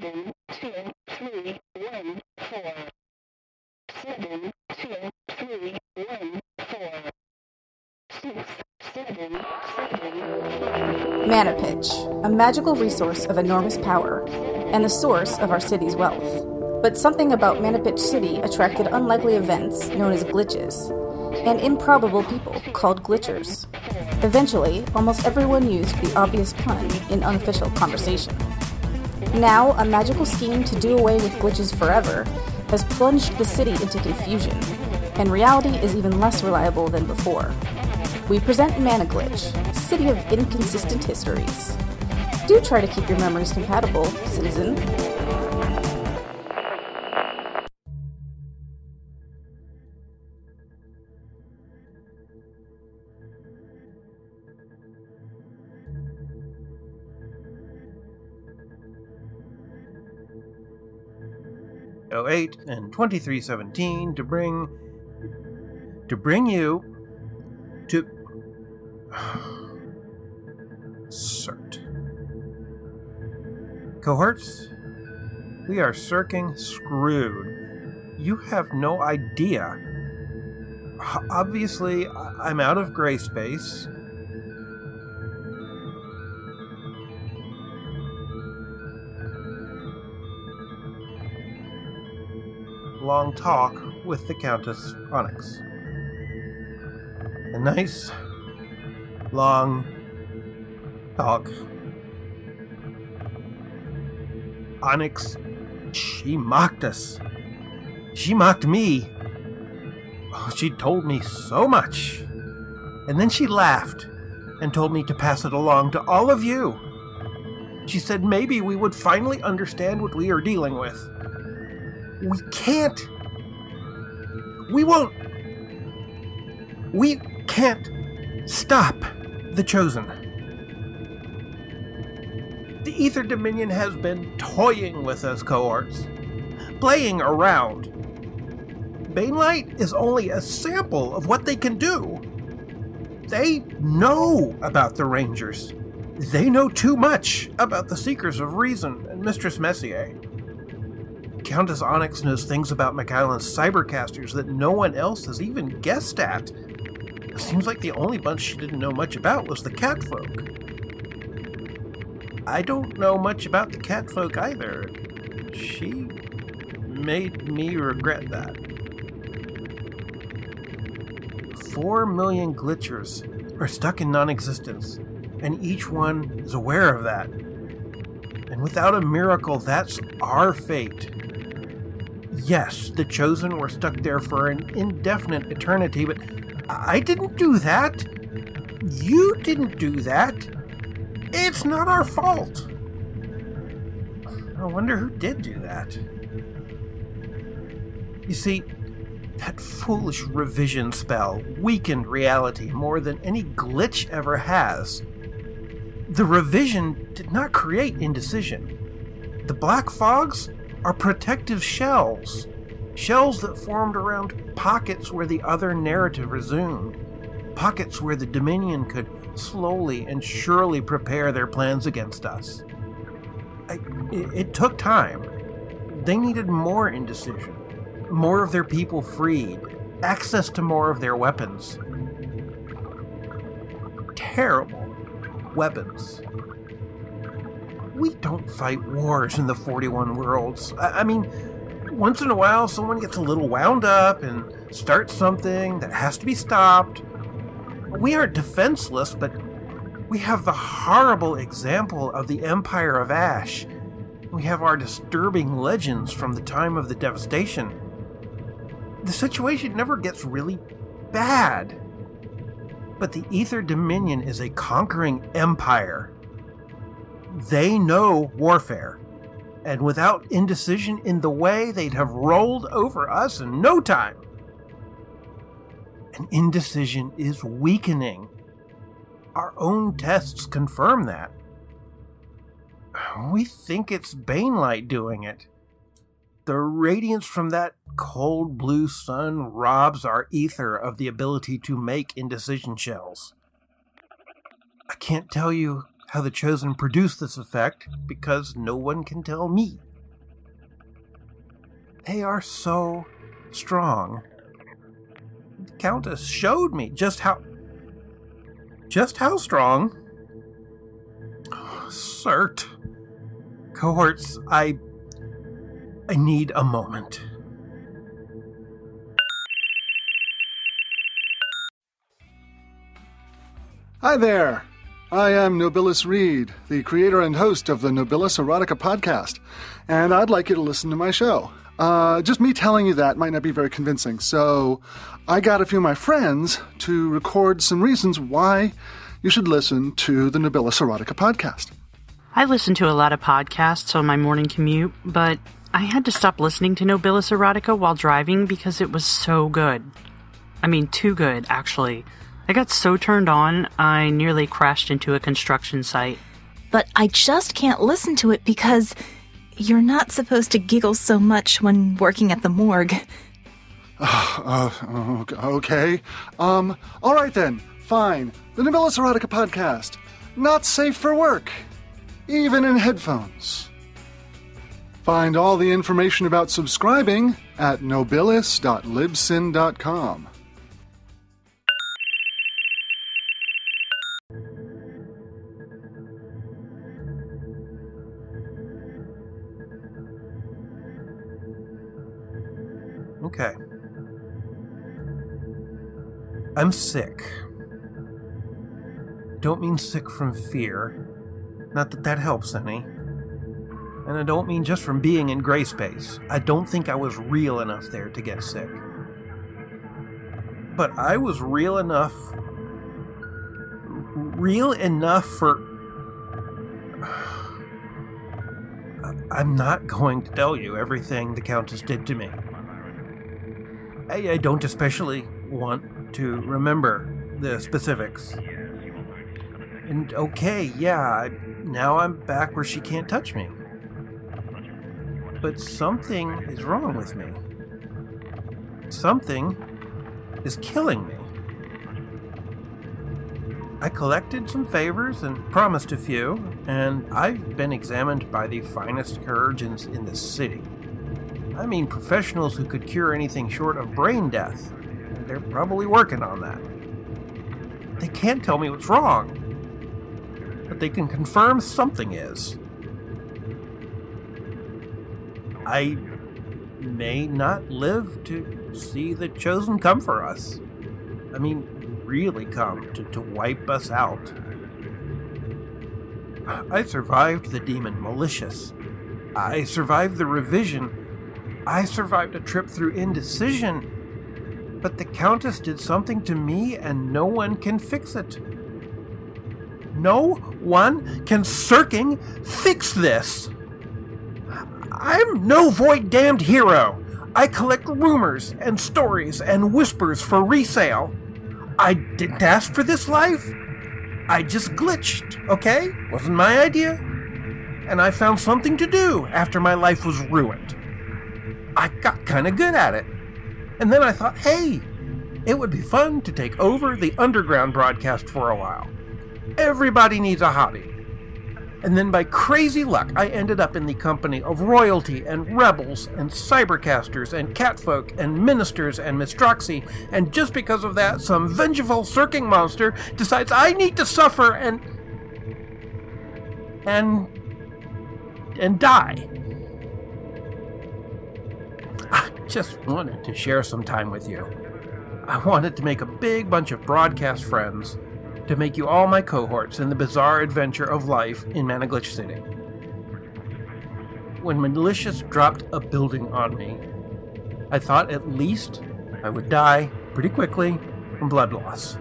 seven two three one four seven two three one four six seven seven. Mana Pitch, a magical resource of enormous power, and the source of our city's wealth. But something about Mana Pitch City attracted unlikely events known as glitches, and improbable people called glitchers. Eventually, almost everyone used the obvious pun in unofficial conversation. Now, a magical scheme to do away with glitches forever has plunged the city into confusion, and reality is even less reliable than before. We present Mana Glitch, City of Inconsistent Histories. Do try to keep your memories compatible, citizen. Oh eight and 2317 to bring to bring you to cert. Cohorts we are circing screwed. You have no idea. Obviously i'm out of gray space long talk with the Countess Onyx. A nice, long talk. Onyx, she mocked us. She mocked me. Oh, she told me so much. And then she laughed and told me to pass it along to all of you. She said maybe we would finally understand what we are dealing with. We can't. We won't. We can't stop the Chosen. The Ether Dominion has been toying with us cohorts, playing around. Banelight is only a sample of what they can do. They know about the Rangers. They know too much about the Seekers of Reason and Mistress Messier. Countess Onyx knows things about McAllen's cybercasters that no one else has even guessed at. It seems like the only bunch she didn't know much about was the catfolk. I don't know much about the catfolk either. She made me regret that. Four million glitchers are stuck in non existence, and each one is aware of that. And without a miracle, that's our fate. Yes, the Chosen were stuck there for an indefinite eternity, but I didn't do that. You didn't do that. It's not our fault. I wonder who did do that. You see, that foolish revision spell weakened reality more than any glitch ever has. The revision did not create indecision. The black fogs are protective shells. Shells that formed around pockets where the other narrative resumed. Pockets where the Dominion could slowly and surely prepare their plans against us. I, it, it took time. They needed more indecision, more of their people freed, access to more of their weapons. Terrible weapons. We don't fight wars in the 41 worlds. I, I mean, once in a while someone gets a little wound up and starts something that has to be stopped. We aren't defenseless, but we have the horrible example of the Empire of Ash. We have our disturbing legends from the time of the devastation. The situation never gets really bad. But the Ether Dominion is a conquering empire. They know warfare. And without indecision in the way, they'd have rolled over us in no time. And indecision is weakening. Our own tests confirm that. We think it's Banelight doing it. The radiance from that cold blue sun robs our ether of the ability to make indecision shells. I can't tell you how the Chosen produced this effect because no one can tell me. They are so strong. The Countess showed me just how. just how strong. Oh, Cert. Cohorts, I. I need a moment. Hi there. I am Nobilis Reed, the creator and host of the Nobilis Erotica podcast, and I'd like you to listen to my show. Uh, just me telling you that might not be very convincing, so I got a few of my friends to record some reasons why you should listen to the Nobilis Erotica podcast. I listen to a lot of podcasts on my morning commute, but I had to stop listening to Nobilis Erotica while driving because it was so good. I mean, too good, actually. I got so turned on, I nearly crashed into a construction site. But I just can't listen to it because you're not supposed to giggle so much when working at the morgue. Uh, okay. Um, all right then. Fine. The Nobilis Erotica podcast. Not safe for work. Even in headphones. Find all the information about subscribing at nobilis.libsyn.com. I'm sick. Don't mean sick from fear. Not that that helps any. And I don't mean just from being in gray space. I don't think I was real enough there to get sick. But I was real enough. Real enough for. I'm not going to tell you everything the Countess did to me. I, I don't especially want to remember the specifics. And okay, yeah, now I'm back where she can't touch me. But something is wrong with me. Something is killing me. I collected some favors and promised a few, and I've been examined by the finest chirurgeons in the city. I mean, professionals who could cure anything short of brain death. They're probably working on that. They can't tell me what's wrong, but they can confirm something is. I may not live to see the chosen come for us. I mean, really come to, to wipe us out. I survived the demon malicious. I survived the revision I survived a trip through indecision, but the Countess did something to me and no one can fix it. No one can circing fix this. I'm no void damned hero. I collect rumors and stories and whispers for resale. I didn't ask for this life. I just glitched, okay? Wasn't my idea. And I found something to do after my life was ruined. I got kind of good at it. And then I thought, hey, it would be fun to take over the underground broadcast for a while. Everybody needs a hobby. And then by crazy luck, I ended up in the company of royalty and rebels and cybercasters and catfolk and ministers and mistroxy. And just because of that, some vengeful circing monster decides I need to suffer and. and. and die. Just wanted to share some time with you. I wanted to make a big bunch of broadcast friends to make you all my cohorts in the bizarre adventure of life in Managlitch City. When Malicious dropped a building on me, I thought at least I would die pretty quickly from blood loss.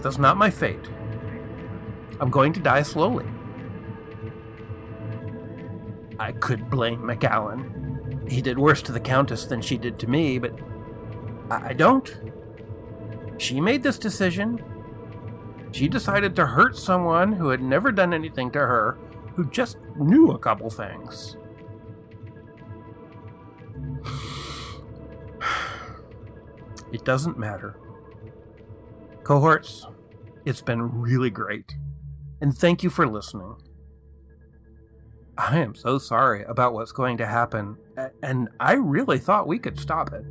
That's not my fate. I'm going to die slowly. I could blame McAllen he did worse to the Countess than she did to me, but I, don't. She made this decision. She decided to hurt someone who had never done anything to her, who just knew a couple things. It doesn't matter. Cohorts, it's been really great. and thank you for listening. I am so sorry about what's going to happen, and I really thought we could stop it.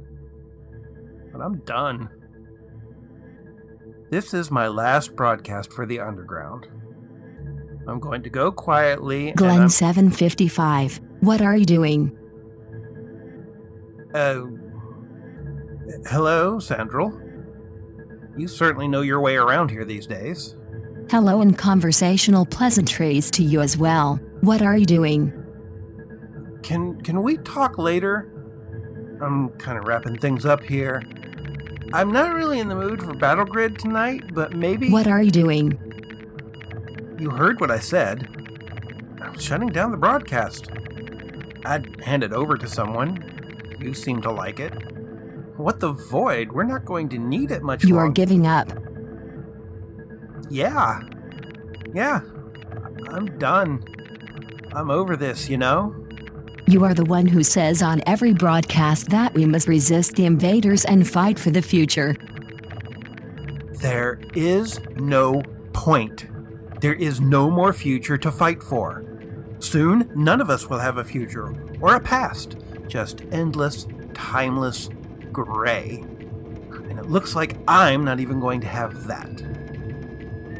But I'm done. This is my last broadcast for the Underground. I'm going to go quietly. and Glenn I'm- 755. What are you doing? Uh, hello, Sandral. You certainly know your way around here these days. Hello and conversational pleasantries to you as well. What are you doing? Can can we talk later? I'm kind of wrapping things up here. I'm not really in the mood for Battle Grid tonight, but maybe What are you doing? you heard what I said. I'm shutting down the broadcast. I'd hand it over to someone. You seem to like it. What the void? We're not going to need it much You are giving up. Yeah. Yeah. I'm done. I'm over this, you know? You are the one who says on every broadcast that we must resist the invaders and fight for the future. There is no point. There is no more future to fight for. Soon, none of us will have a future or a past, just endless, timeless gray. And it looks like I'm not even going to have that.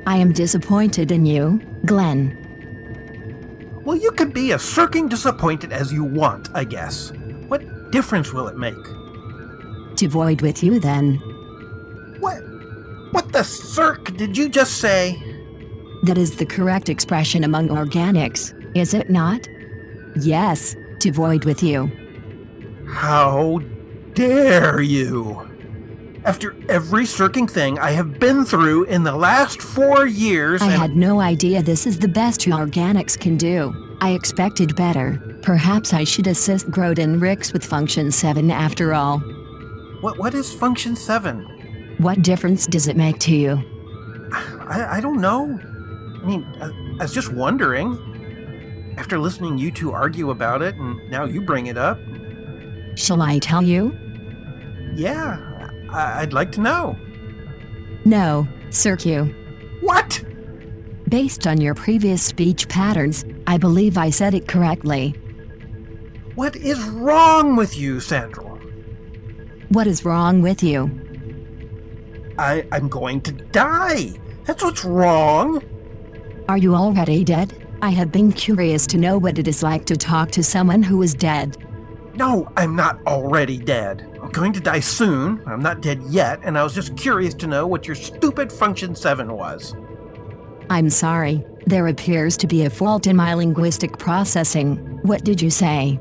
I am disappointed in you, Glenn. Well, you can be as circing disappointed as you want, I guess. What difference will it make? To void with you then. What? What the circ did you just say? That is the correct expression among organics, is it not? Yes, to void with you. How dare you? After every circing thing I have been through in the last four years, I had no idea this is the best you organics can do. I expected better. Perhaps I should assist Groden Ricks with Function 7 after all. what what is Function Seven? What difference does it make to you? I, I don't know. I mean, I, I was just wondering. After listening you two argue about it, and now you bring it up, Shall I tell you? yeah, I, I'd like to know. No, Circu. What? Based on your previous speech patterns, I believe I said it correctly. What is wrong with you, Sandral? What is wrong with you? I, I'm going to die. That's what's wrong. Are you already dead? I have been curious to know what it is like to talk to someone who is dead. No, I'm not already dead. I'm going to die soon. I'm not dead yet, and I was just curious to know what your stupid Function 7 was. I'm sorry, there appears to be a fault in my linguistic processing. What did you say?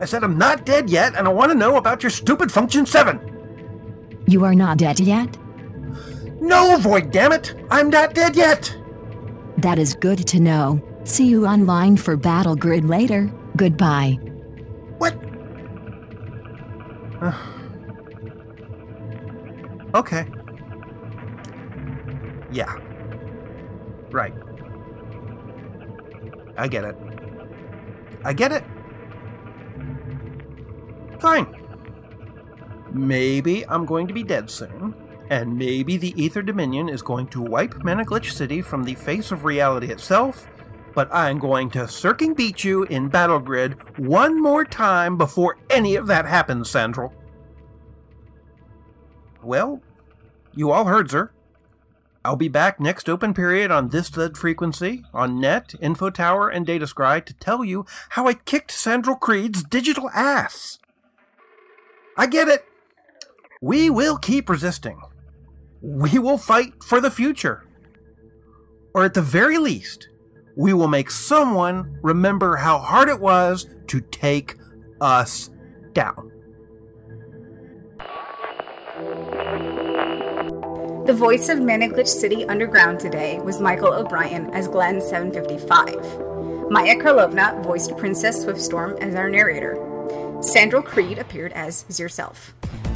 I said I'm not dead yet, and I want to know about your stupid Function 7. You are not dead yet? No, Void, damn it! I'm not dead yet! That is good to know. See you online for Battle Grid later. Goodbye. Okay. Yeah. Right. I get it. I get it. Fine. Maybe I'm going to be dead soon, and maybe the Ether Dominion is going to wipe Managlitch City from the face of reality itself, but I'm going to Circing beat you in Battle Grid one more time before any of that happens, Sandral. Well, you all heard, sir. I'll be back next open period on this lead frequency, on Net, Info Tower, and Data Scry to tell you how I kicked Sandral Creed's digital ass. I get it. We will keep resisting. We will fight for the future. Or at the very least, we will make someone remember how hard it was to take us down. The voice of Managlitch City Underground today was Michael O'Brien as Glenn 755. Maya Karlovna voiced Princess Swiftstorm as our narrator. Sandral Creed appeared as Zirself.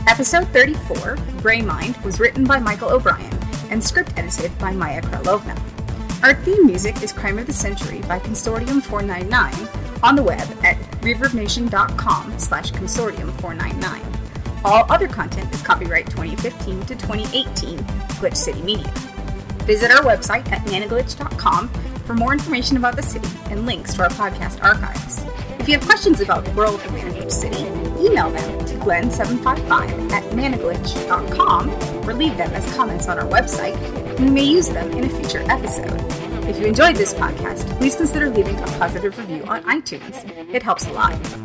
Episode 34, Grey Mind, was written by Michael O'Brien and script edited by Maya Karlovna. Our theme music is Crime of the Century by Consortium 499 on the web at reverbnation.com slash consortium 499. All other content is copyright 2015 to 2018, Glitch City Media. Visit our website at managlitch.com for more information about the city and links to our podcast archives. If you have questions about the world of Managlitch City, email them to glenn755 at managlitch.com or leave them as comments on our website, we may use them in a future episode. If you enjoyed this podcast, please consider leaving a positive review on iTunes. It helps a lot.